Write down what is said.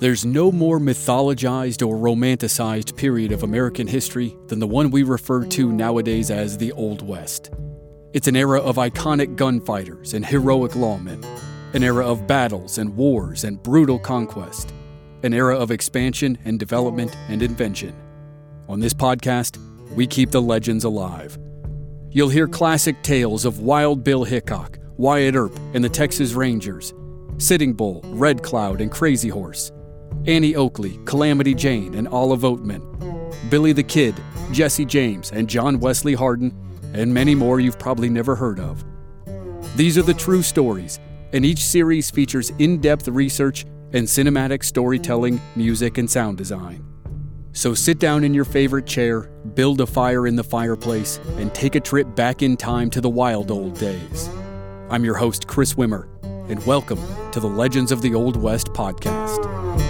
There's no more mythologized or romanticized period of American history than the one we refer to nowadays as the Old West. It's an era of iconic gunfighters and heroic lawmen, an era of battles and wars and brutal conquest, an era of expansion and development and invention. On this podcast, we keep the legends alive. You'll hear classic tales of Wild Bill Hickok, Wyatt Earp and the Texas Rangers, Sitting Bull, Red Cloud, and Crazy Horse, Annie Oakley, Calamity Jane, and Olive Oatman, Billy the Kid, Jesse James, and John Wesley Hardin, and many more you've probably never heard of. These are the true stories, and each series features in depth research and cinematic storytelling, music, and sound design. So sit down in your favorite chair, build a fire in the fireplace, and take a trip back in time to the wild old days. I'm your host, Chris Wimmer, and welcome to the Legends of the Old West podcast.